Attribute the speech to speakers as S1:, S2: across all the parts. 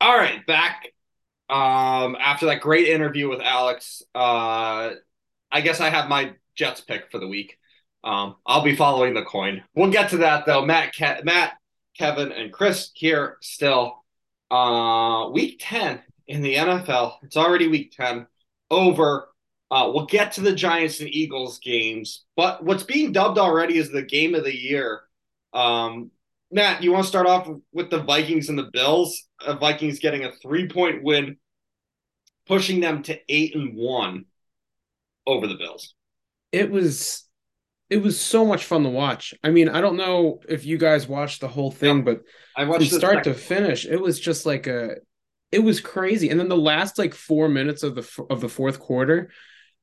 S1: All right, back um, after that great interview with Alex. Uh, I guess I have my Jets pick for the week. Um, I'll be following the coin. We'll get to that though. Matt, Ke- Matt, Kevin, and Chris here still. Uh, week ten in the NFL. It's already week ten. Over. Uh, we'll get to the Giants and Eagles games, but what's being dubbed already is the game of the year. Um, Matt, you want to start off with the Vikings and the Bills? Uh, Vikings getting a three point win, pushing them to eight and one over the Bills.
S2: It was it was so much fun to watch. I mean, I don't know if you guys watched the whole thing, but
S1: I watched the
S2: start to finish, it was just like a it was crazy. And then the last like 4 minutes of the of the fourth quarter,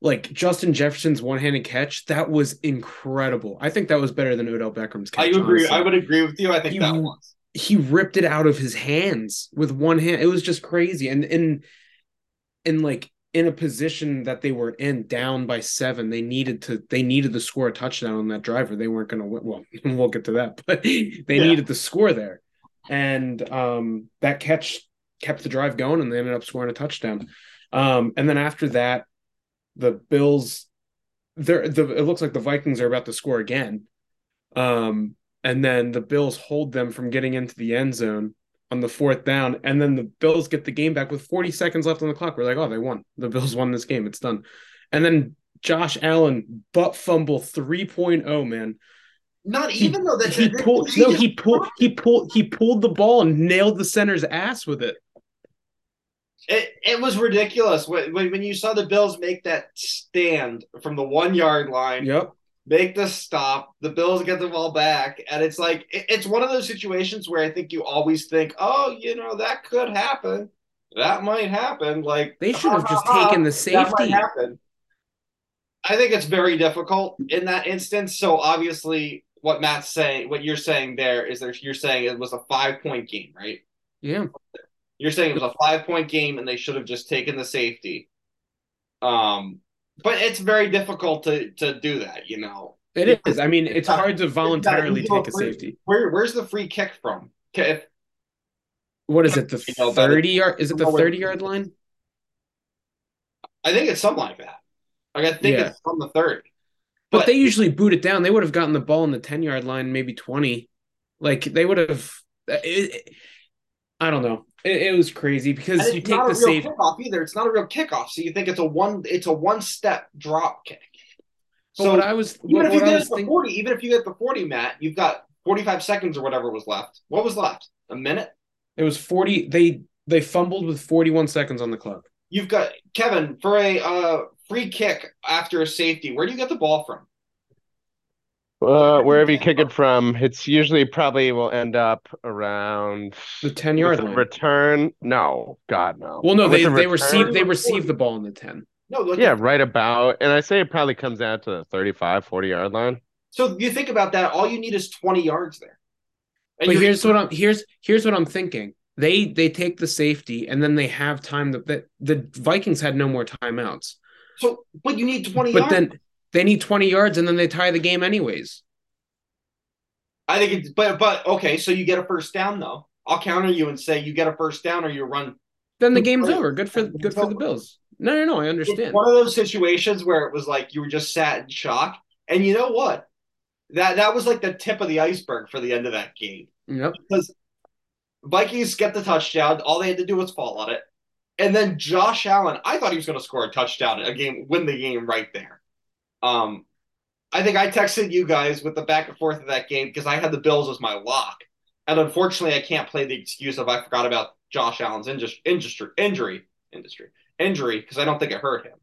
S2: like Justin Jefferson's one-handed catch, that was incredible. I think that was better than Odell Beckham's catch.
S1: I agree.
S2: honestly.
S1: I would agree with you. I think
S2: You-
S1: that was.
S2: he ripped it out of his hands with one hand. It was just crazy. And in in like in a position that they were in down by seven, they needed to they needed to score a touchdown on that drive or they weren't gonna win. Well, we'll get to that, but they
S1: Yeah.
S2: needed to score there. And um that catch kept the drive going and they ended up scoring a touchdown. Um and then after that, the Bills they're the it looks like the Vikings are about to score again. Um and then the Bills hold them from getting into the end zone on the fourth down, and then the Bills get the game back with 40 seconds left on the clock. We're like, oh, they won. The Bills won this game. It's done. And then Josh Allen butt fumble 3.0, man.
S1: Not even though that
S2: he pulled no, he pulled he pulled he pulled the ball and nailed the center's ass with it.
S1: It, it was ridiculous when, when you saw the Bills make that stand from the one yard line,
S2: Yep.
S1: make the stop. The Bills get the ball back, and it's like it- it's one of those situations where I think you always think, oh, you know, that could happen, that might happen. Like
S2: They should have just taken the
S1: that might
S2: safety.
S1: happen. I think it's very difficult in that instance. So obviously, what Matt's saying, what you're saying there is that you're saying it was a five point game, right?
S2: Yeah.
S1: You're saying it was a five point game and they should have just taken the safety. Um, but it's very difficult to to do that, you know.
S2: It is. I mean, it's hard to voluntarily take a safety.
S1: Where where's the free kick from? If-
S2: What is it? The 30 yard is it the 30 yard line?
S1: I think it's something like that. Like I think
S2: Yeah.
S1: it's from the third.
S2: But,
S1: But-
S2: they usually boot it down. They would have gotten the ball in the 10 yard line, maybe 20. Like they would have. It, it- I don't know. It, it was crazy because you take the safe.
S1: kickoff either. It's not a real kickoff. So you think it's a one it's a one step drop kick.
S2: But
S1: So
S2: what I was,
S1: even
S2: what,
S1: if you get to
S2: thinking,
S1: 40, even if you get the 40, Matt, you've got 45 seconds or whatever was left. What was left? A minute?
S2: it was 40. They they fumbled with 41 seconds on the clock.
S1: You've got Kevin for a uh, free kick after a safety. Where do you get the ball from?
S3: Uh, wherever you kick it from, it's usually probably will end up around
S2: The 10 yard line.
S3: return. No, God no.
S2: Well, no,
S3: With
S2: they
S3: the
S2: they receive they received the ball in the 10.
S1: No, like
S3: Yeah, right about. And I say it probably comes out to the 35, 40 yard line.
S1: So you think about that. All you need is 20 yards there. And
S2: But here's what I'm here's here's what I'm thinking. They they take the safety and then they have time that the, the Vikings had no more timeouts.
S1: so, but you need 20
S2: But
S1: yards.
S2: then they need 20 yards and then they tie the game anyways.
S1: I think it's but but okay. So you get a first down though. I'll counter you and say you get a first down or you run.
S2: Then the game's over. Good for good for the Bills. No, no, no. I
S1: It's
S2: understand.
S1: one of those situations where it was like you were just sat in shock. And you know what? That that was like the tip of the iceberg for the end of that game.
S2: Yep.
S1: because Vikings get the touchdown. All they had to do was fall on it. And then Josh Allen, I thought he was going to score a touchdown, a game, win the game right there. Um, I think I texted you guys with the back and forth of that game because I had the Bills as my lock, and unfortunately, I can't play the excuse of I forgot about Josh Allen's industry, industry injury, industry injury because I don't think it hurt him.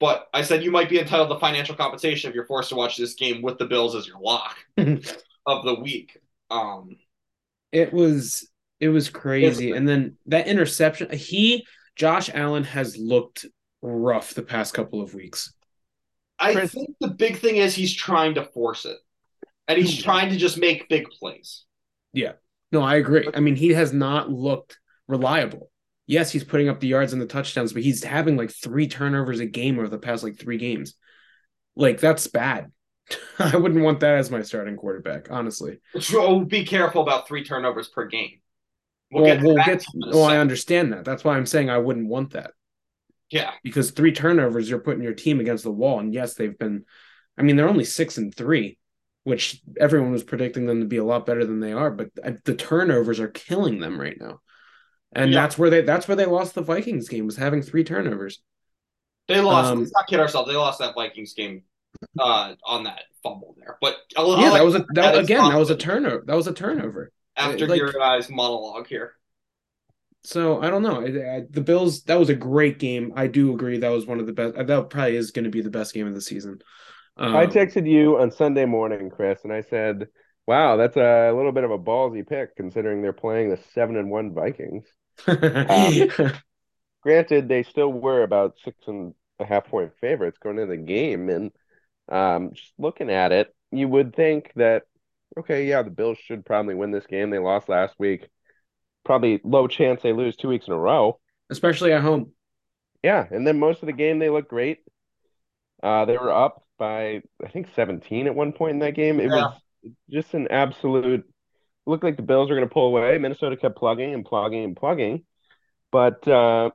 S1: But I said you might be entitled to financial compensation if you're forced to watch this game with the Bills as your lock of the week. Um,
S2: It was it was crazy. And then that interception, he Josh Allen has looked rough the past couple of weeks.
S1: I
S3: Chris-
S1: think the big thing is he's trying to force it, and he's trying to just make big plays.
S2: Yeah, no, I agree. I mean, he has not looked reliable. Yes, he's putting up the yards and the touchdowns, but he's having like three turnovers a game over the past like three games. Like that's bad. I wouldn't want that as my starting quarterback, honestly.
S1: So be careful about three turnovers per game. We'll
S2: well,
S1: get
S2: we'll get.
S1: a
S2: Well, I understand that. That's why I'm saying I wouldn't want that
S1: Yeah,
S2: because three turnovers, you're putting your team against the wall. And yes, they've been. I mean, they're only six and three, which everyone was predicting them to be a lot better than they are. But the turnovers are killing them right now, and
S1: Yeah.
S2: that's where they that's where they lost the Vikings game was having three turnovers.
S1: they lost.
S2: Um,
S1: let's not kid ourselves. They lost that Vikings game uh, on that fumble there. But
S2: Yeah, that was a
S1: that
S2: that, again that was a turnover. That was a turnover.
S1: after
S2: like-
S1: your guys' monologue here.
S2: So I don't know. I, I, the Bills. That was a great game. I do agree. That was one of the best. That probably is going to be the best game of the season. Um,
S3: I texted you on Sunday morning, Chris, and I said, "Wow, that's a little bit of a ballsy pick considering they're playing the seven and one Vikings." Granted, they still were about six and a half point favorites going into the game, and um, just looking at it, you would think that okay, yeah, the Bills should probably win this game. They lost last week. Probably low chance they lose two weeks in a row.
S2: especially at home.
S3: Yeah, and then most of the game they looked great. Uh, they were up by I think 17 at one point in that game. It
S1: Yeah.
S3: was just an absolute looked like the Bills were going to pull away. Minnesota kept plugging and plugging and plugging, but uh,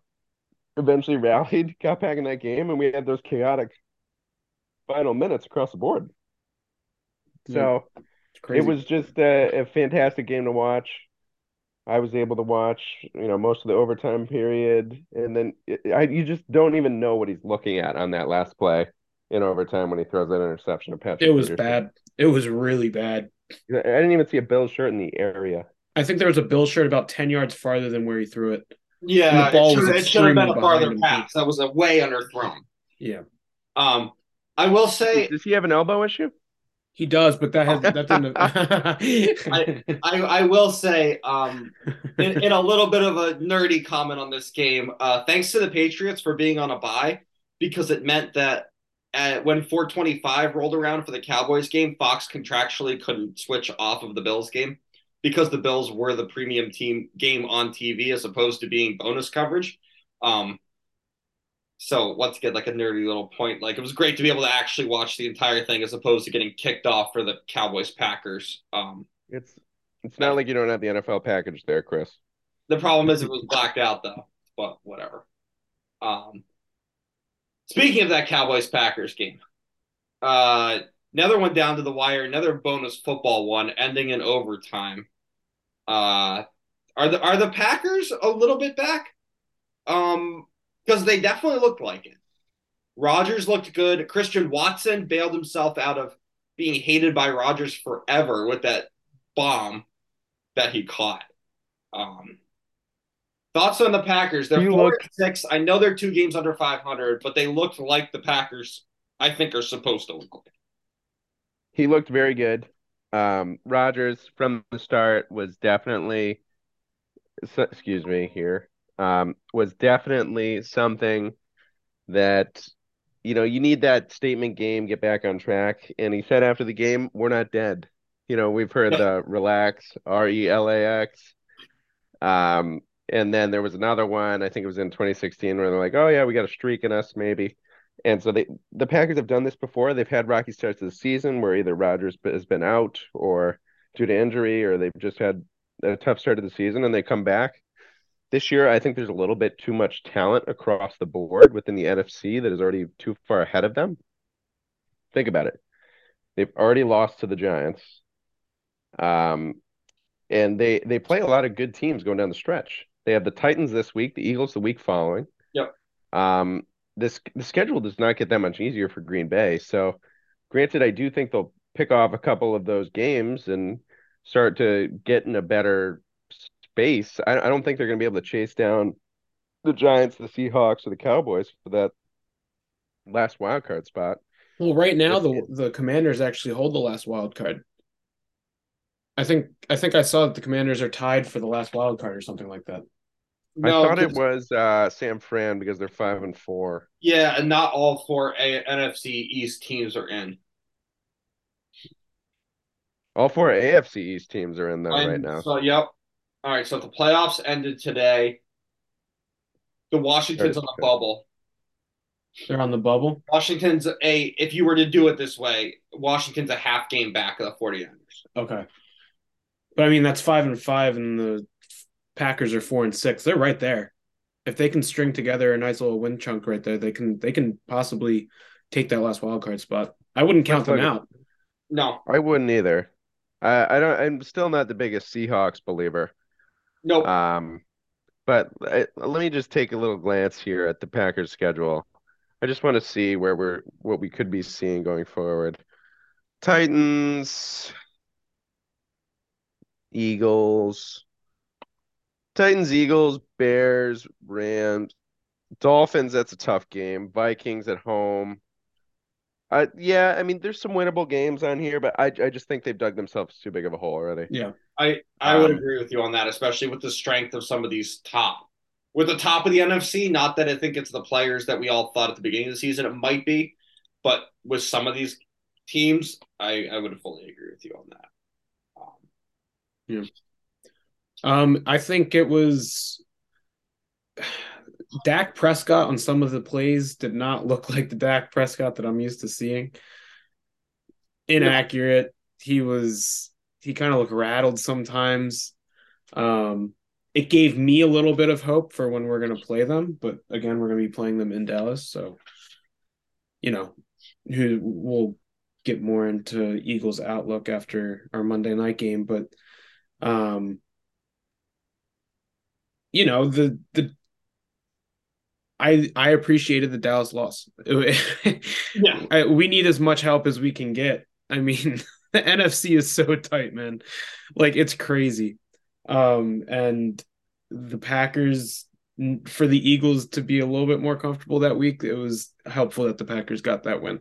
S3: eventually rallied, got back in that game, and we had those chaotic final minutes across the board. So it was just a, a fantastic game to watch. I was able to watch, you know, most of the overtime period, and then it, I, you just don't even know what he's looking at on that last play in overtime when he throws that interception to Patrick.
S2: It was
S3: Peterson.
S2: bad. It was really bad.
S3: I didn't even see a Bill shirt in the area.
S2: I think there was a Bill shirt about ten yards farther than where he threw it.
S1: Yeah,
S2: And the ball
S1: it should,
S2: was
S1: it should have been a
S2: extremely
S1: farther
S2: behind him,
S1: pass. That was a way underthrown.
S2: Yeah,
S1: Um, I will say
S3: Does he have an elbow issue?
S2: He does, but that has that didn't.
S1: I, I will say, um, in, in a little bit of a nerdy comment on this game, uh, thanks to the Patriots for being on a bye because it meant that uh when 425 rolled around for the Cowboys game, Fox contractually couldn't switch off of the Bills game because the Bills were the premium team game on TV as opposed to being bonus coverage. Um, so once again, like a nerdy little point, like it was great to be able to actually watch the entire thing as opposed to getting kicked off for the Cowboys Packers. Um,
S3: It's it's not like you don't have the NFL package there, Chris.
S1: The problem is it was blacked out though, but whatever. Um, speaking of that Cowboys Packers game, uh, another one down to the wire, another bonus football one ending in overtime. Uh, are the are the Packers a little bit back? Um, because they definitely looked like it. Rodgers looked good. Christian Watson bailed himself out of being hated by Rodgers forever with that bomb that he caught. Um, thoughts on the Packers? They're
S3: You
S1: four
S3: look-
S1: and six. I know they're two games under 500, but they looked like the Packers. I think are supposed to look like.
S3: He looked very good. Um, Rodgers from the start was definitely, excuse me here, um, was definitely something that, you know, you need that statement game, get back on track. And he said after the game, we're not dead. You know, we've heard the relax, R E L A X. Um, and then there was another one, I think it was in 2016, where they're like, oh, yeah, we got a streak in us, maybe. And so they the Packers have done this before. They've had rocky starts to the season where either Rodgers has been out or due to injury, or they've just had a tough start of the season and they come back. This year, I think there's a little bit too much talent across the board within the NFC that is already too far ahead of them. Think about it. They've already lost to the Giants. Um, and they they play a lot of good teams going down the stretch. They have the Titans this week, the Eagles the week following.
S1: Yep.
S3: Um, this the schedule does not get that much easier for Green Bay. So, granted, I do think they'll pick off a couple of those games and start to get in a better space. I, I don't think they're going to be able to chase down the Giants, the Seahawks, or the Cowboys for that last wild card spot.
S2: well, right now
S3: If-
S2: the the Commanders actually hold the last wild card. I think I think I saw that the Commanders are tied for the last wild card or something like that.
S3: I
S1: No,
S3: thought it was uh, San Fran because they're five and four.
S1: Yeah, and not all four A- NFC East teams are in.
S3: All four AFC East teams are in there right now.
S1: So, yep. All right. So if the playoffs ended today. The Washington's on the bubble.
S2: They're on the bubble.
S1: Washington's a. If you were to do it this way, Washington's a half game back of the 49ers.
S2: Okay. But I mean that's five and five and the Packers are four and six. They're right there. If they can string together a nice little win chunk right there, they can they can possibly take that last wild card spot. I wouldn't count them out.
S1: No,
S3: I wouldn't either. I, I don't. I'm still not the biggest Seahawks believer.
S1: No.
S3: Um, but I, let me just take a little glance here at the Packers schedule. I just want to see where we're what we could be seeing going forward. Titans, Eagles, Titans, Eagles, Bears, Rams, Dolphins. That's a tough game. Vikings at home. Uh, yeah, I mean, there's some winnable games on here, but I I just think they've dug themselves too big of a hole already.
S2: Yeah.
S1: I I would
S3: Um,
S1: agree with you on that, especially with the strength of some of these top. With the top of the NFC, not that I think it's the players that we all thought at the beginning of the season it might be, but with some of these teams, I I would fully agree with you on that. Um,
S2: Um, I think it was Dak Prescott on some of the plays did not look like the Dak Prescott that I'm used to seeing. Inaccurate. He was he kind of looked rattled sometimes. Um, it gave me a little bit of hope for when we're going to play them, but again, we're going to be playing them in Dallas, so you know, who we'll get more into Eagles outlook after our Monday night game, but um you know the the I I appreciated the Dallas loss.
S1: Yeah.
S2: I, we need as much help as we can get. I mean, the NFC is so tight, man. Like it's crazy. Um and the Packers for the Eagles to be a little bit more comfortable that week, it was helpful that the Packers got that win.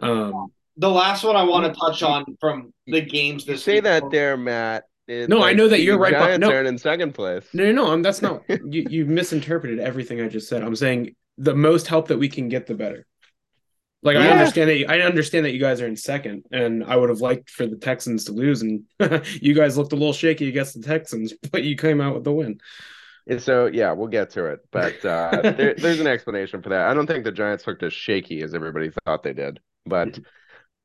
S2: Um
S1: the last one I want to touch on from the games this
S3: Say
S1: week-
S3: that there, Matt. It's
S2: No, I know that you're right,
S3: Giants
S2: no.
S3: aren't in second place.
S2: No, no, no. I'm, that's not you. You misinterpreted everything I just said. I'm saying the most help that we can get, the better. Like I understand that. I understand that you guys are in second, and I would have liked for the Texans to lose, and you guys looked a little shaky against the Texans, but you came out with the win.
S3: And so yeah, we'll get to it. But uh, there, there's an explanation for that. I don't think the Giants looked as shaky as everybody thought they did, but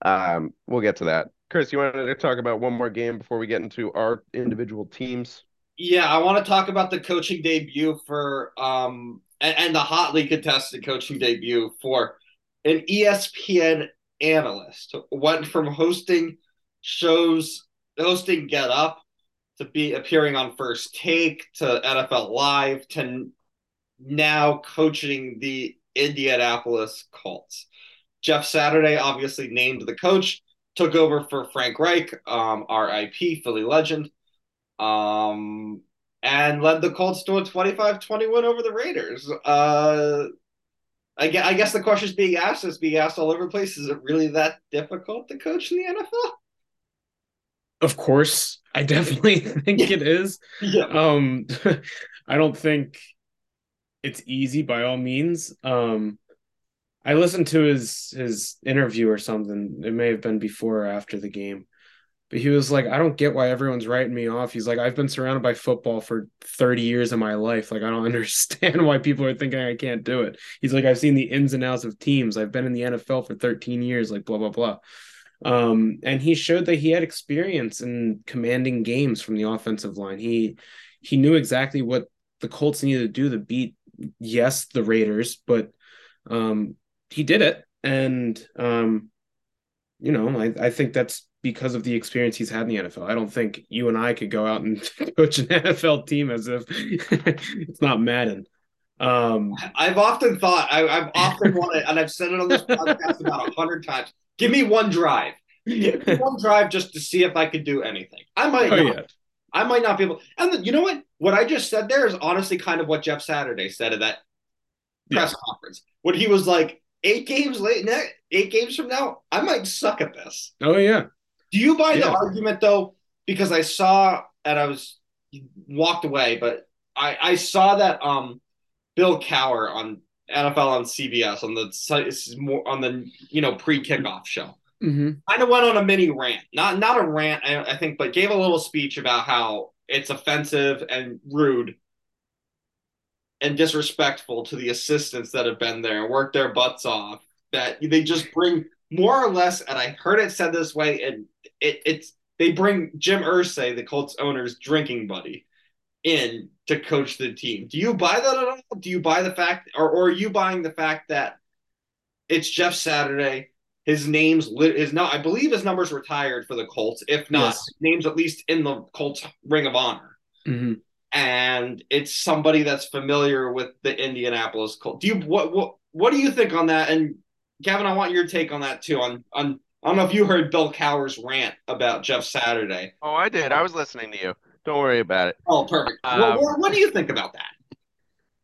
S3: um, we'll get to that. Chris, you wanted to talk about one more game before we get into our individual teams?
S1: Yeah, I want to talk about the coaching debut for um and, and the hotly contested coaching debut for an ESPN analyst. Went from hosting shows, hosting Get Up, to be appearing on First Take, to NFL Live, to now coaching the Indianapolis Colts. Jeff Saturday obviously named the coach, took over for Frank Reich, um, RIP, Philly legend um, and led the Colts to a 25-20 win over the Raiders. Uh, I guess, I guess the question is being asked is being asked all over the place. Is it really that difficult to coach in the NFL?
S2: Of course, I definitely think it is.
S1: Yeah,
S2: Um, I don't think it's easy by all means. Um, I listened to his his interview or something. It may have been before or after the game, but he was like, "I don't get why everyone's writing me off." He's like, "I've been surrounded by football for thirty years of my life. Like, I don't understand why people are thinking I can't do it." He's like, "I've seen the ins and outs of teams. I've been in the NFL for thirteen years. Like, blah blah blah." Um, and he showed that he had experience in commanding games from the offensive line. He he knew exactly what the Colts needed to do to beat, yes, the Raiders, but um, he did it. And, um, you know, I, I think that's because of the experience he's had in the NFL. I don't think you and I could go out and coach an NFL team as if it's not Madden. Um,
S1: I've often thought, I, I've often wanted, and I've said it on this podcast about a hundred times. Give me one drive, Give me one drive just to see if I could do anything. I might,
S2: oh,
S1: not.
S2: yeah.
S1: I might not be able. And the, you know what? What I just said there is honestly kind of what Jeff Saturday said at that press conference when he was like, eight games late, ne- eight games from now, I might suck at this.
S2: Oh, yeah.
S1: Do you buy the argument though? Because I saw and I was walked away, but I I saw that um Bill Cowher on NFL on CBS on the site is more on the you know pre kickoff show
S2: hmm
S1: kind of went on a mini rant, not not a rant I, I think, but gave a little speech about how it's offensive and rude and disrespectful to the assistants that have been there and worked their butts off. That they just bring more or less, and I heard it said this way, and it, it's they bring Jim Irsay, the Colts owner's drinking buddy, in to coach the team. Do you buy that at all? Do you buy the fact, or, or are you buying the fact that it's Jeff Saturday? His name's is not. I believe his number's retired for the Colts. If not, yes. name's at least in the Colts Ring of Honor.
S2: Mm-hmm.
S1: And it's somebody that's familiar with the Indianapolis Colts. Do you what what what do you think on that? And Kevin, I want your take on that too. On on I don't know if you heard Bill Cowher's rant about Jeff Saturday.
S3: Oh, I did. I was listening to you. Don't worry about it.
S1: Oh, perfect. Um, well, what, what do you think about that?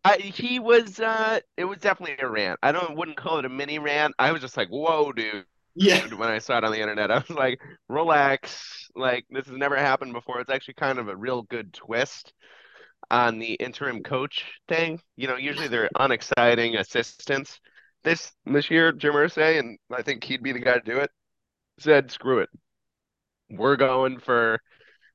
S3: I, he was uh it was definitely a rant. I don't wouldn't call it a mini rant. I was just like, whoa, dude.
S1: Yeah.
S3: When I saw it on the internet, I was like, relax. Like this has never happened before. It's actually kind of a real good twist on the interim coach thing. You know, usually they're unexciting assistants. This this year, Jim Irsay, and I think he'd be the guy to do it, said, screw it. We're going for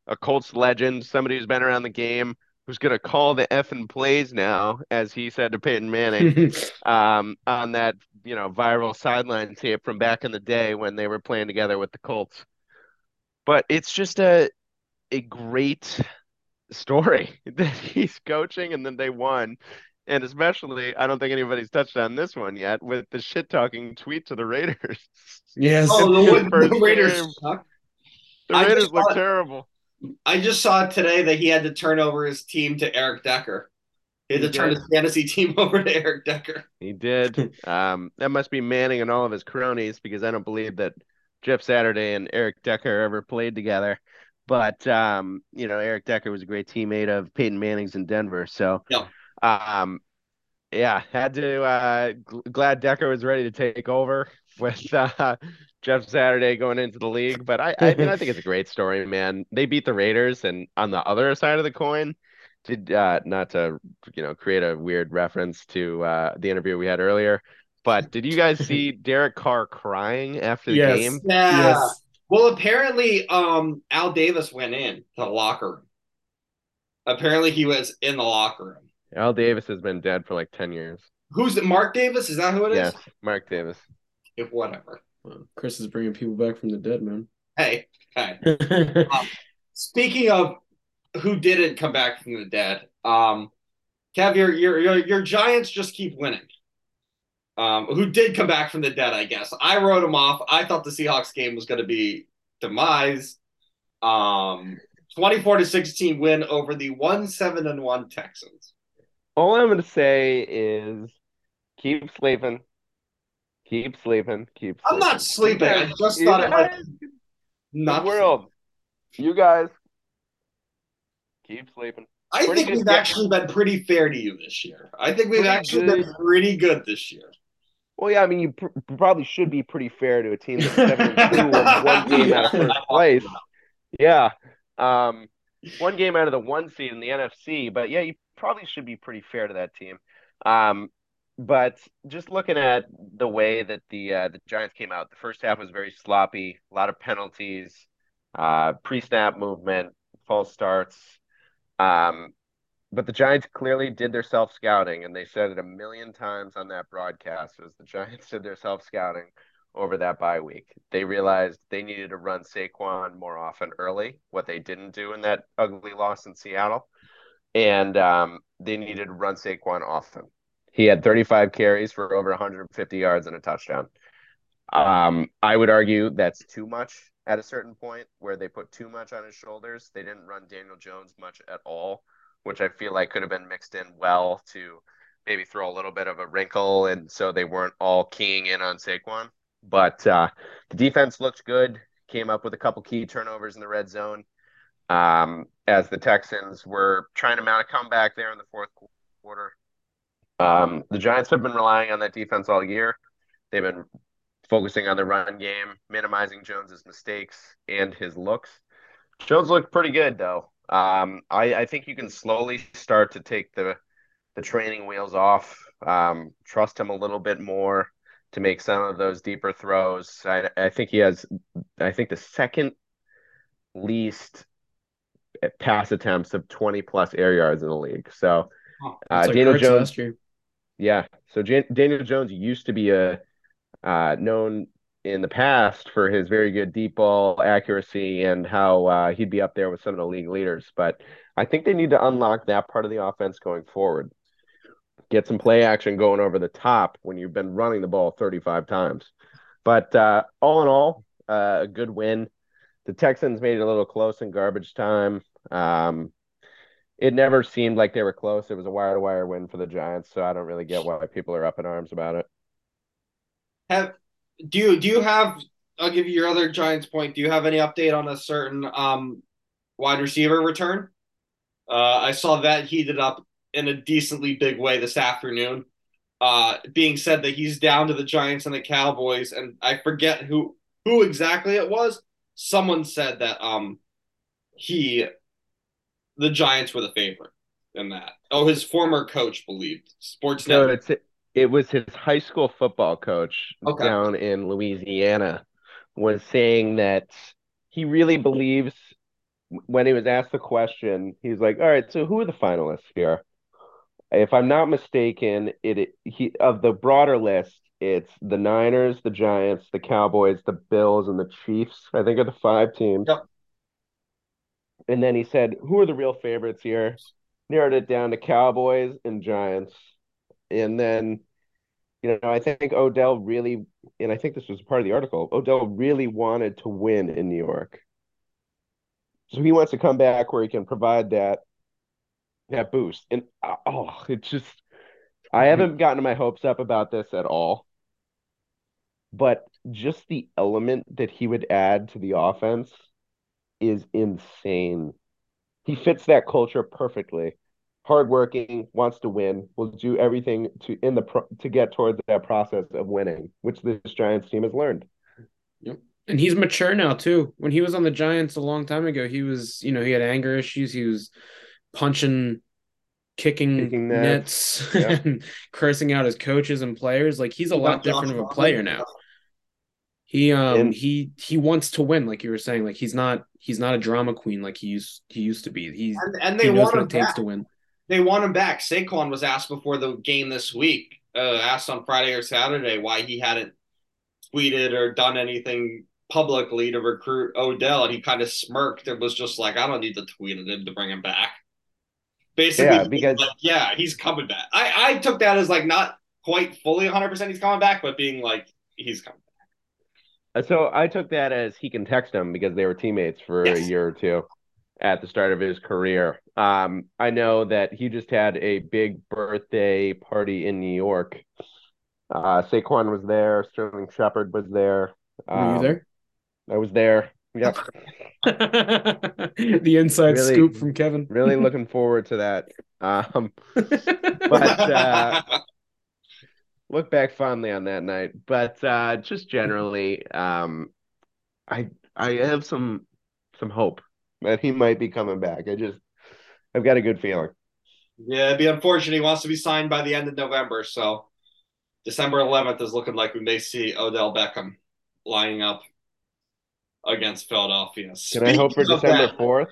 S3: a Colts legend, somebody who's been around the game, who's going to call the effing plays now, as he said to Peyton Manning, um, on that you know viral sideline tape from back in the day when they were playing together with the Colts. But it's just a a great story that he's coaching, and then they won. And especially, I don't think anybody's touched on this one yet with the shit talking tweet to the Raiders.
S2: Yes.
S1: Oh, the, the Raiders.
S3: The Raiders look terrible.
S1: I just saw today that he had to turn over his team to Eric Decker. He had he to did. turn his fantasy team over to Eric Decker.
S3: He did. um, that must be Manning and all of his cronies because I don't believe that Jeff Saturday and Eric Decker ever played together. But um, you know, Eric Decker was a great teammate of Peyton Manning's in Denver. So
S1: yeah.
S3: um, yeah, had to uh, glad Decker was ready to take over with uh, Jeff Saturday going into the league. But I, I mean, I think it's a great story, man. They beat the Raiders, and on the other side of the coin, did uh, not to you know create a weird reference to uh, the interview we had earlier. But did you guys see Derek Carr crying after the
S2: yes.
S3: game?
S1: Yeah. Yes. Well, apparently, um, Al Davis went in to the locker room. Apparently, he was in the locker room.
S3: Al Davis has been dead for like ten years.
S1: Who's it? Mark Davis? Is that who it is?
S3: Yes, Mark Davis.
S1: If whatever.
S2: Chris is bringing people back from the dead, man.
S1: Hey, hey. um, speaking of who didn't come back from the dead, um, Kev, your your your, your Giants just keep winning. Um, who did come back from the dead? I guess I wrote them off. I thought the Seahawks game was going to be demise. Um, twenty-four to sixteen win over the one seven and one Texans.
S3: All I'm going to say is keep sleeping, Keep sleeping. Keep. Sleeping.
S1: I'm not sleeping. I just thought it might.
S3: Not the world. You guys keep sleeping.
S1: I pretty think we've actually been pretty fair to you this year. I think we've pretty actually good. been pretty good this year.
S3: Well, yeah, I mean, you pr- probably should be pretty fair to a team that's seven and two, one game out of first place. Yeah, um, one game out of the one seed in the NFC. But yeah, you probably should be pretty fair to that team. Um, but just looking at the way that the uh, the Giants came out, the first half was very sloppy, a lot of penalties, uh, pre-snap movement, false starts. Um, but the Giants clearly did their self scouting, and they said it a million times on that broadcast. Was the Giants did their self scouting over that bye week? They realized they needed to run Saquon more often early, what they didn't do in that ugly loss in Seattle, and um, they needed to run Saquon often. He had 35 carries for over 150 yards and a touchdown. Um, I would argue that's too much at a certain point where they put too much on his shoulders. They didn't run Daniel Jones much at all, which I feel like could have been mixed in well to maybe throw a little bit of a wrinkle, and so they weren't all keying in on Saquon. But uh, the defense looked good. Came up with a couple key turnovers in the red zone. Um, as the Texans were trying to mount a comeback there in the fourth quarter. Um, the Giants have been relying on that defense all year. They've been focusing on the run game, minimizing Jones's mistakes and his looks. Jones looked pretty good though. Um, I, I, think you can slowly start to take the the training wheels off. Um, trust him a little bit more to make some of those deeper throws. I, I think he has. I think the second least pass attempts of 20 plus air yards in the league. So uh, like Daniel Jones yeah. So Jan- Daniel Jones used to be a uh, known in the past for his very good deep ball accuracy and how uh, he'd be up there with some of the league leaders. But I think they need to unlock that part of the offense going forward. Get some play action going over the top when you've been running the ball 35 times. But uh, all in all, uh, a good win. The Texans made it a little close in garbage time. Um, it never seemed like they were close. It was a wire to wire win for the Giants, so I don't really get why people are up in arms about it.
S1: Have do you do you have? I'll give you your other Giants point. Do you have any update on a certain um, wide receiver return? Uh, I saw that heated up in a decently big way this afternoon. Uh, being said that he's down to the Giants and the Cowboys, and I forget who who exactly it was. Someone said that um he the Giants were the favorite in that. Oh, his former coach believed. Sports
S3: No, it's it was his high school football coach okay. down in Louisiana was saying that he really believes when he was asked the question, he's like, "All right, so who are the finalists here?" If I'm not mistaken, it he of the broader list, it's the Niners, the Giants, the Cowboys, the Bills, and the Chiefs. I think are the five teams. Yep. And then he said, "Who are the real favorites here?" Narrowed it down to Cowboys and Giants. And then, you know, I think Odell really, and I think this was part of the article. Odell really wanted to win in New York, so he wants to come back where he can provide that that boost. And oh, it's just, I haven't gotten my hopes up about this at all. But just the element that he would add to the offense is insane. He fits that culture perfectly. Hardworking, wants to win, will do everything to in the pro, to get towards that process of winning, which this Giants team has learned.
S2: Yep. And he's mature now too. When he was on the Giants a long time ago, he was, you know, he had anger issues. He was punching, kicking, kicking nets, nets and cursing out his coaches and players. Like he's a lot different of a player now. He um and, he he wants to win, like you were saying. Like he's not he's not a drama queen like he used he used to be. He's
S1: and, and they he knows what it takes to win. They want him back. Saquon was asked before the game this week, uh, asked on Friday or Saturday why he hadn't tweeted or done anything publicly to recruit Odell, and he kind of smirked and was just like, "I don't need to tweet at him to bring him back." Basically, yeah, because like, yeah, he's coming back. I I took that as like not quite fully 100 percent he's coming back, but being like he's coming.
S3: Uh, so I took that as he can text him because they were teammates for yes. a year or two at the start of his career. Um, I know that he just had a big birthday party in New York. Uh, Saquon was there. Sterling Shepard was there.
S2: Um, Were you um, there?
S3: I was there. Yep.
S2: the inside really, scoop from Kevin.
S3: really looking forward to that. Um, but uh, look back fondly on that night. But uh, just generally, um, I I have some some hope that he might be coming back. I just I've got a good feeling.
S1: Yeah, it'd be unfortunate. He wants to be signed by the end of November, so December 11th is looking like we may see Odell Beckham lining up against Philadelphia.
S3: Can I hope for December 4th?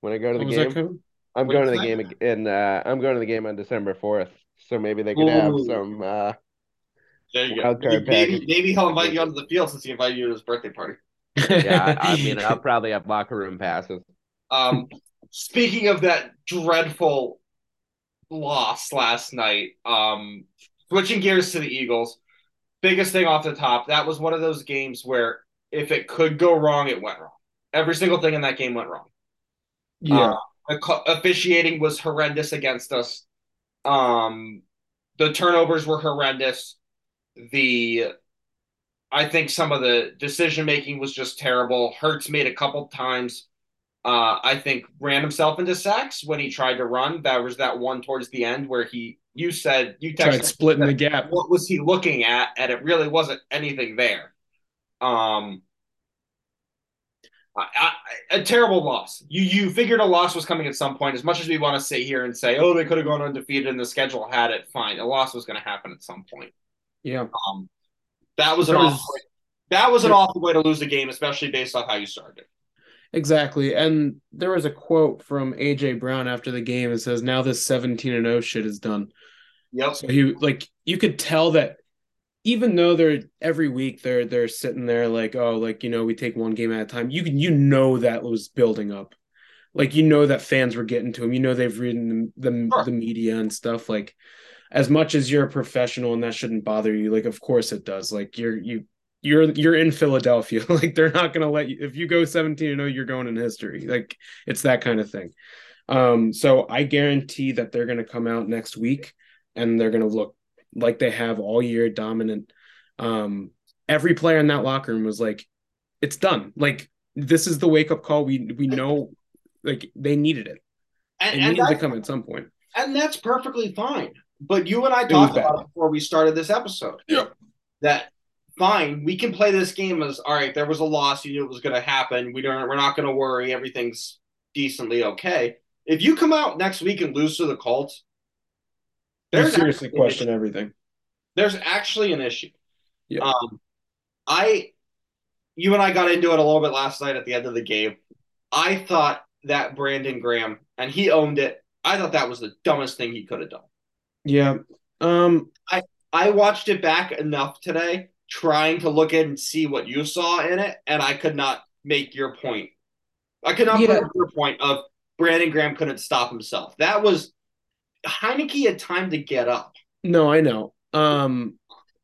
S3: When I go to the game, I'm what going to the game and uh, I'm going to the game on December 4th so maybe they could Ooh. have some uh
S1: there you go. Maybe, maybe, maybe he'll invite you onto the field since he invited you to his birthday party.
S3: yeah, I mean, I'll probably have locker room passes.
S1: Um, speaking of that dreadful loss last night, um, switching gears to the Eagles, biggest thing off the top, that was one of those games where if it could go wrong, it went wrong. Every single thing in that game went wrong.
S2: Yeah.
S1: Uh, officiating was horrendous against us. Um, the turnovers were horrendous. The I think some of the decision making was just terrible. Hurts made a couple times. Uh, I think ran himself into sacks when he tried to run. That was that one towards the end where he you said you
S2: tried splitting the gap.
S1: What was he looking at? And it really wasn't anything there. Um, I, a terrible loss. You you figured a loss was coming at some point. As much as we want to sit here and say, oh, they could have gone undefeated and the schedule had it, fine. A loss was going to happen at some point.
S2: Yeah.
S1: Um, that was an was, awful. Way, that was an awful way to lose the game, especially based on how you started.
S2: Exactly. And there was a quote from AJ Brown after the game. It says, "Now this seventeen and zero oh shit is done."
S1: Yep.
S2: So he like you could tell that even though they're every week they're they're sitting there like oh like you know we take one game at a time you can you know that was building up like you know that fans were getting to him. You know they've read the the,
S1: Sure.
S2: the media and stuff. Like as much as you're a professional and that shouldn't bother you, like of course it does. Like you're you you're you're in Philadelphia. like they're not gonna let you if you go 17 and 0, you're going in history. Like it's that kind of thing. Um, so I guarantee that they're gonna come out next week and they're gonna look like they have all year dominant. Um, every player in that locker room was like, it's done. Like this is the wake up call. We we know like they needed it.
S1: And,
S2: It
S1: and,
S2: needed to come at some point.
S1: and that's perfectly fine. But you and I
S2: was
S1: talked
S2: bad.
S1: about it before we started this episode.
S2: Yeah.
S1: That fine, we can play this game as all right. There was a loss. You knew it was going to happen. We don't. We're not going to worry. Everything's decently okay. If you come out next week and lose to the Colts,
S2: You seriously question everything.
S1: there's actually an issue.
S2: Yeah.
S1: Um, I, you and I got into it a little bit last night at the end of the game. I thought that Brandon Graham, and he owned it. I thought that was the dumbest thing he could have done.
S2: Yeah. Um.
S1: I I watched it back enough today, trying to look in and see what you saw in it, and I could not make your point. I could not
S2: Yeah.
S1: prove your point of Brandon Graham couldn't stop himself. That was Heinicke had time to get up.
S2: No, I know. Um.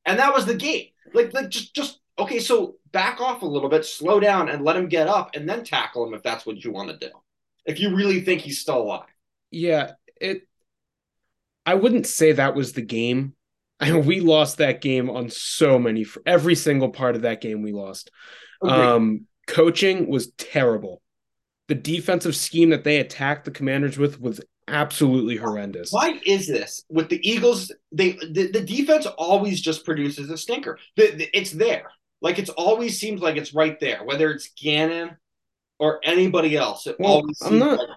S1: And that was the game. Like, like just, just okay. So back off a little bit, slow down, and let him get up, and then tackle him if that's what you want to do. If you really think he's still alive,
S2: Yeah. It. I wouldn't say that was the game. And we lost that game on so many. Every single part of that game we lost.
S1: Agreed.
S2: Um. Coaching was terrible. The defensive scheme that they attacked the Commanders with was absolutely horrendous.
S1: why is this with the Eagles? They the, the defense always just produces a stinker. The, the- it's there, like it's always seems like it's right there. Whether it's Gannon or anybody else, it
S2: Well,
S1: always
S2: I'm not-
S1: like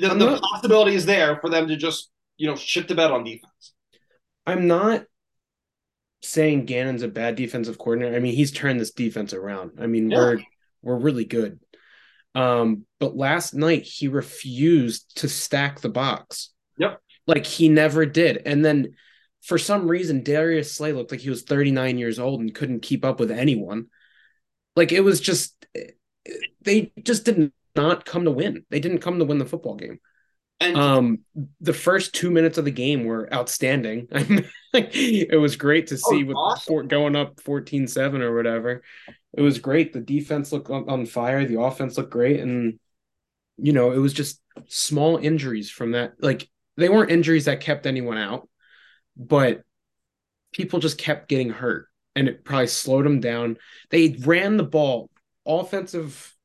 S1: the, the
S2: not-
S1: possibility is there for them to just you know shit the bed on defense.
S2: I'm not saying Gannon's a bad defensive coordinator. I mean, he's turned this defense around. I mean,
S1: Yeah.
S2: we're we're really good. Um, but last night he refused to stack the box.
S1: Yep.
S2: Like he never did. And then for some reason, Darius Slay looked like he was 39 years old and couldn't keep up with anyone. Like it was just they just did not come to win. They didn't come to win the football game.
S1: And
S2: Um, the first two minutes of the game were outstanding. it was great to see with
S1: awesome.
S2: four, going up 14-7 or whatever. It was great. The defense looked on, on fire. The offense looked great, and you know it was just small injuries from that. Like they weren't injuries that kept anyone out, but people just kept getting hurt, and it probably slowed them down. They ran the ball. Offensive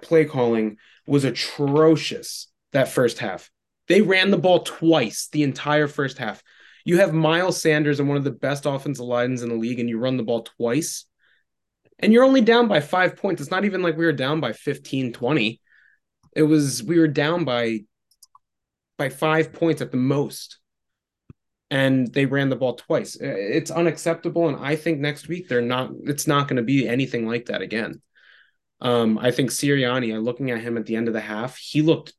S2: play calling was atrocious that first half. They ran the ball twice the entire first half. You have Miles Sanders and one of the best offensive lines in the league, and you run the ball twice, and you're only down by five points. It's not even like we were down by 15, 20. It was, we were down by by five points at the most. And they ran the ball twice. It's unacceptable. And I think next week they're not, it's not going to be anything like that again. Um, I think Sirianni, looking at him at the end of the half, he looked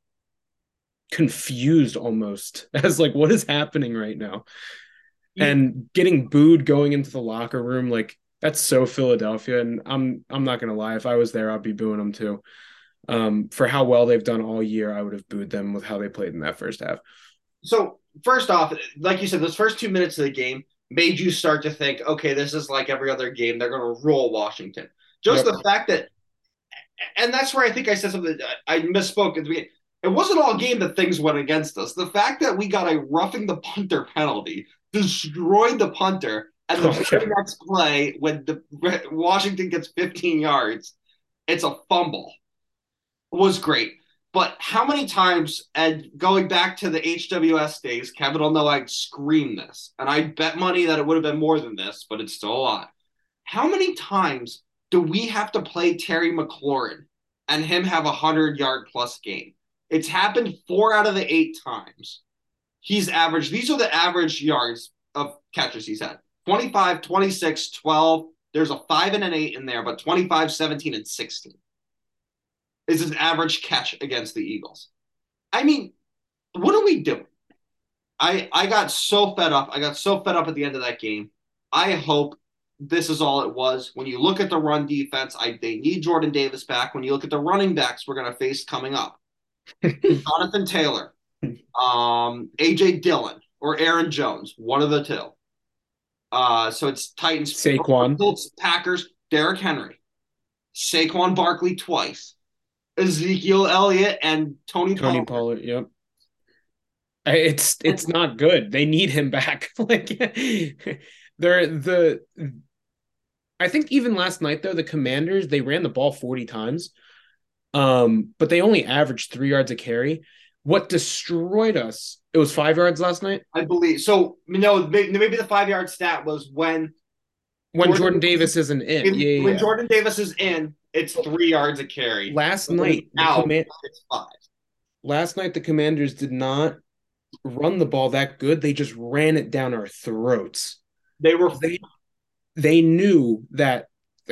S2: confused almost as like what is happening right now and getting booed going into the locker room like that's so philadelphia and i'm i'm not gonna lie if i was there i'd be booing them too um for how well they've done all year i would have booed them with how they played in that first half
S1: so first off, like you said, those first two minutes of the game made you start to think, okay, this is like every other game. They're going to roll Washington. Just
S2: Yep.
S1: the fact that, and that's where I think I said something. I I misspoke at the beginning. It wasn't all game that things went against us. The fact that we got a roughing the punter penalty destroyed the punter, and the
S2: Okay.
S1: very next play when the Washington gets 15 yards, it's a fumble, It was great. But how many times, and going back to the HWS days, Kevin will know I'd scream this, and I bet money that it would have been more than this, but it's still a lot. How many times do we have to play Terry McLaurin and him have a hundred yard plus game? It's happened four out of the eight times. He's averaged, these are the average yards of catches he's had 25, 26, 12. There's a five and an eight in there, but 25, 17, and 16 is his average catch against the Eagles. I mean, what are we doing? I I got so fed up. I got so fed up at the end of that game. I hope this is all it was. When you look at the run defense, I they need Jordan Davis back. When you look at the running backs we're going to face coming up, Jonathan Taylor, um, AJ Dillon, or Aaron Jones, one of the two. Uh, so it's Titans,
S2: Saquon.
S1: Colts, Packers, Derrick Henry, Saquon Barkley twice, Ezekiel Elliott, and Tony,
S2: Tony
S1: Pollard.
S2: Pollard. Yep. It's it's not good. They need him back. like they're the. I think even last night though the Commanders they ran the ball forty times, um, but they only averaged three yards a carry. What destroyed us? It was five yards last night
S1: I believe. So no, maybe the five yard stat was when
S2: when
S1: Jordan
S2: Jordan
S1: Davis-
S2: isn't in.
S1: when,
S2: Yeah, yeah,
S1: when
S2: yeah.
S1: Jordan Davis is in, it's three yards a carry.
S2: Last night,
S1: out,
S2: command-
S1: it's five.
S2: last night the Commanders did not run the ball that good. They just ran it down our throats.
S1: They were
S2: They they knew that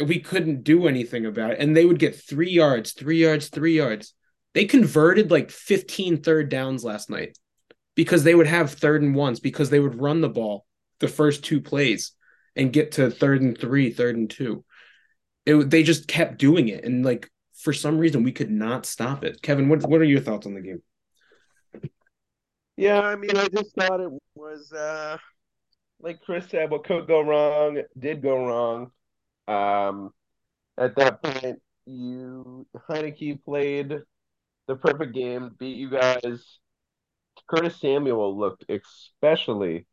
S2: we couldn't do anything about it, and they would get three yards, three yards, three yards. They converted like 15 third downs last night because they would have third and ones because they would run the ball the first two plays and get to third and three, third and two. It, they just kept doing it, and like for some reason we could not stop it. Kevin, what what are your thoughts on the game?
S3: Yeah, I mean, I just thought it was uh like Chris said, what could go wrong did go wrong. Um, at that point, you Heinicke played the perfect game, beat you guys. Curtis Samuel looked especially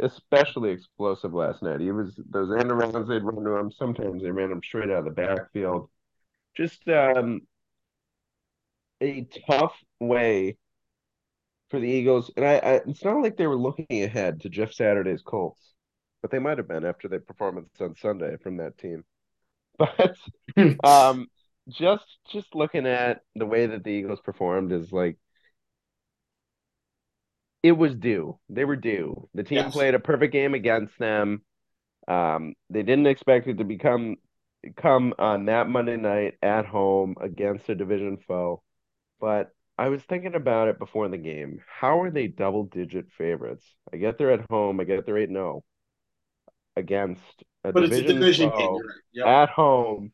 S3: especially explosive last night. He was those end arounds they'd run to him. Sometimes they ran him straight out of the backfield. Just um a tough way for the Eagles. And I, I it's not like they were looking ahead to Jeff Saturday's Colts, but they might have been after their performance on Sunday from that team. But um just just looking at the way that the Eagles performed is like it was due. They were due. The team
S1: Yes.
S3: played a perfect game against them. Um, they didn't expect it to become come on that Monday night at home against a division foe. But I was thinking about it before the game. How are they double digit favorites? I get they're at home. I get they're 8 0 against a
S1: but it's a
S3: division
S1: division game. Right. Yep.
S3: at home.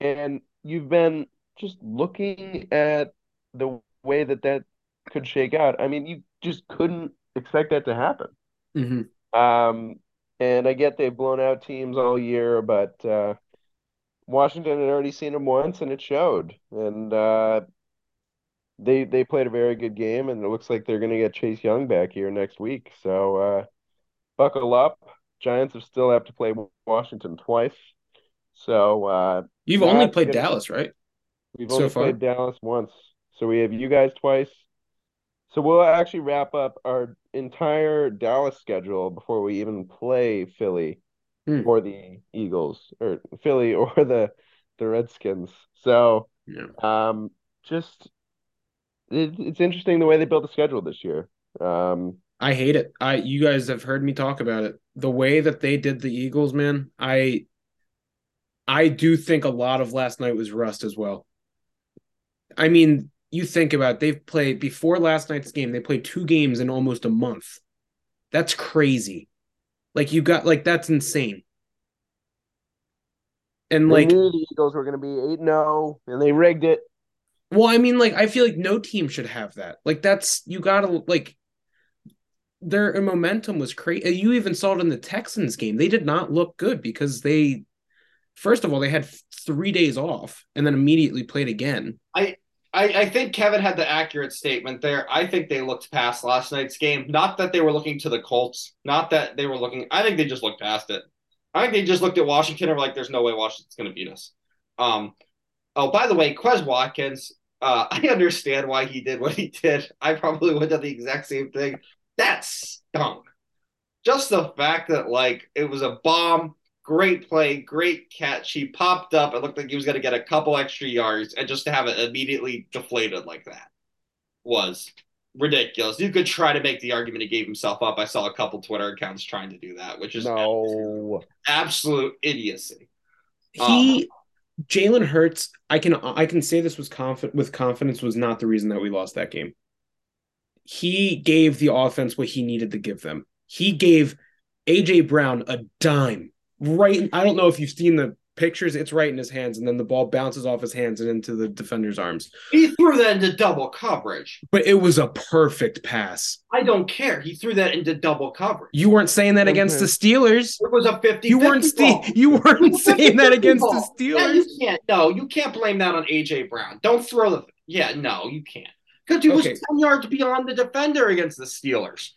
S3: And you've been just looking at the way that that could shake out. I mean, you just couldn't expect that to happen.
S2: Mhm.
S3: Um, and I get they've blown out teams all year, but uh, Washington had already seen them once, and it showed. And uh, they they played a very good game, and it looks like they're going to get Chase Young back here next week. So uh, buckle up. Giants have still have to play Washington twice. So uh,
S2: You've only played Dallas, right?
S3: We've
S2: so
S3: only
S2: far?
S3: played Dallas once. So we have you guys twice. So we'll actually wrap up our entire Dallas schedule before we even play Philly
S2: Hmm.
S3: or the Eagles or Philly or the the Redskins. So
S2: Yeah.
S3: um just it, it's interesting the way they built the schedule this year. Um
S2: I hate it. I you guys have heard me talk about it. The way that they did the Eagles, man, I I do think a lot of last night was rust as well. I mean, you think about it, they've played before last night's game, they played two games in almost a month. That's crazy. Like you got like that's insane. And
S3: they
S2: like
S3: knew the Eagles were going to be 8-0 and they rigged it.
S2: Well, I mean, like, I feel like no team should have that. Like, that's you gotta like their momentum was crazy. You even saw it in the Texans game. They did not look good because they, first of all, they had three days off and then immediately played again.
S1: I, I think Kevin had the accurate statement there. I think they looked past last night's game. Not that they were looking to the Colts. Not that they were looking. I think they just looked past it. I think they just looked at Washington and were like, "There's no way Washington's going to beat us." Um. Oh, by the way, Quez Watkins. Uh, I understand why he did what he did. I probably would have done the exact same thing. That stunk. Just the fact that like it was a bomb great play, great catch. He popped up. It looked like he was going to get a couple extra yards, and just to have it immediately deflated like that was ridiculous. You could try to make the argument he gave himself up. I saw a couple Twitter accounts trying to do that, which is
S3: No.
S1: absolute idiocy.
S2: He um, Jalen Hurts, I can I can say this was confident with confidence was not the reason that we lost that game. He gave the offense what he needed to give them. He gave AJ Brown a dime. Right, I don't know if you've seen the pictures, it's right in his hands, and then the ball bounces off his hands and into the defender's arms.
S1: He threw that into double coverage.
S2: But it was a perfect pass.
S1: I don't care. He threw that into double coverage.
S2: You weren't saying that against the Steelers.
S1: It was a 50
S2: You weren't ste- you weren't saying that against the
S1: Yeah,
S2: Steelers.
S1: you can't. No, you can't blame that on AJ Brown. Don't throw the. Yeah, no, you can't. Because he was 10 yards beyond the defender against the Steelers.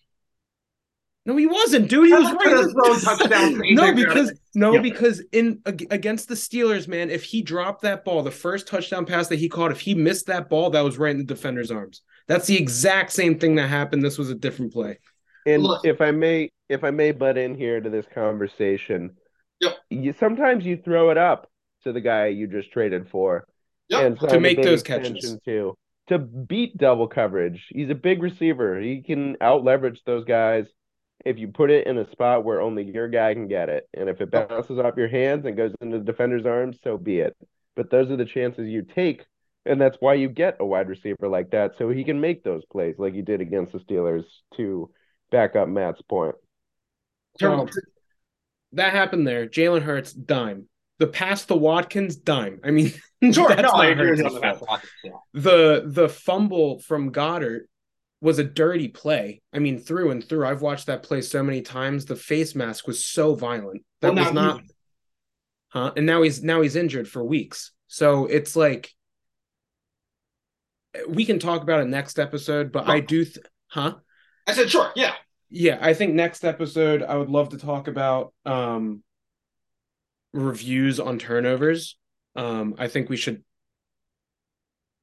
S2: No, he wasn't, dude. He was right.
S1: throw touchdowns
S2: no, because no,
S1: Yeah.
S2: because in against the Steelers, man, if he dropped that ball, the first touchdown pass that he caught, if he missed that ball, that was right in the defender's arms. That's the exact same thing that happened. This was a different play.
S3: And
S1: Look.
S3: if I may, if I may butt in here to this conversation,
S1: Yep.
S3: you sometimes you throw it up to the guy you just traded for,
S1: Yep.
S3: and
S2: To make those catches.
S3: too to beat double coverage. He's a big receiver. He can out leverage those guys if you put it in a spot where only your guy can get it. And if it oh. bounces off your hands and goes into the defender's arms, so be it. But those are the chances you take. And that's why you get a wide receiver like that, so he can make those plays like he did against the Steelers to back up Matt's point.
S2: Well, that happened there. Jalen Hurts dime. The pass to Watkins dime. I mean,
S1: Sure,
S2: that's
S1: no, I agree with you
S2: Hurts'
S1: on the
S2: fault.
S1: Matt Watkins, yeah.
S2: the the fumble from Goedert was a dirty play. I mean, through and through. I've watched that play so many times. The face mask was so violent. That
S1: Well,
S2: was not huh? And now he's now he's injured for weeks. So it's like we can talk about it next episode, but I do th- huh?
S1: I said, sure, yeah.
S2: Yeah, I think next episode I would love to talk about um reviews on turnovers. Um I think we should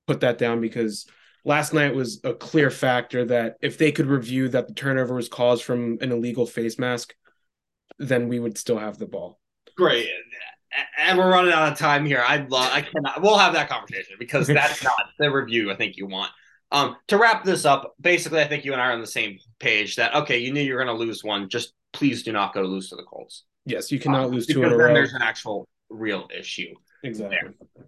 S2: put that down because last night was a clear factor that if they could review that the turnover was caused from an illegal face mask, then we would still have the ball.
S1: Great. And we're running out of time here. I'd love, I cannot, we'll have that conversation because that's not the review I think you want. Um, to wrap this up, basically, I think you and I are on the same page that, okay, you knew you were going to lose one. Just please do not go lose to the Colts.
S2: Yes, you cannot
S1: Um,
S2: lose two in a row.
S1: there's an actual real issue.
S2: Exactly.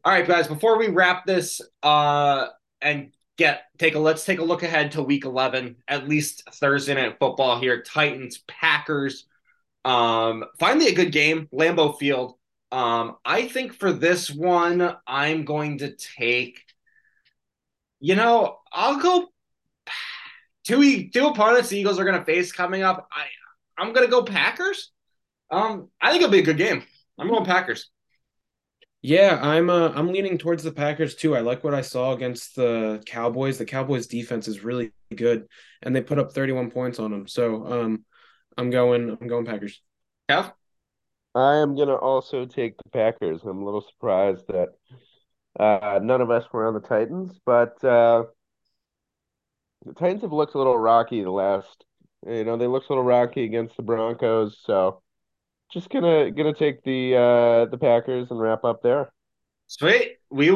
S1: All right, guys. Before we wrap this, uh, and get take a let's take a look ahead to Week 11. At least Thursday night football here. Titans, Packers. Um, finally a good game. Lambeau Field. Um, I think for this one, I'm going to take. You know, I'll go. Two two opponents the Eagles are going to face coming up. I I'm going to go Packers. Um, I think it'll be a good game. I'm going Packers.
S2: Yeah, I'm uh, I'm leaning towards the Packers too. I like what I saw against the Cowboys. The Cowboys defense is really good and they put up 31 points on them. So, um I'm going I'm going Packers.
S1: Kev?
S3: I am gonna also take the Packers. I'm a little surprised that uh, none of us were on the Titans, but uh, the Titans have looked a little rocky the last. You know, they looked a little rocky against the Broncos, so just gonna gonna take the uh, the Packers and wrap up there.
S1: Sweet. We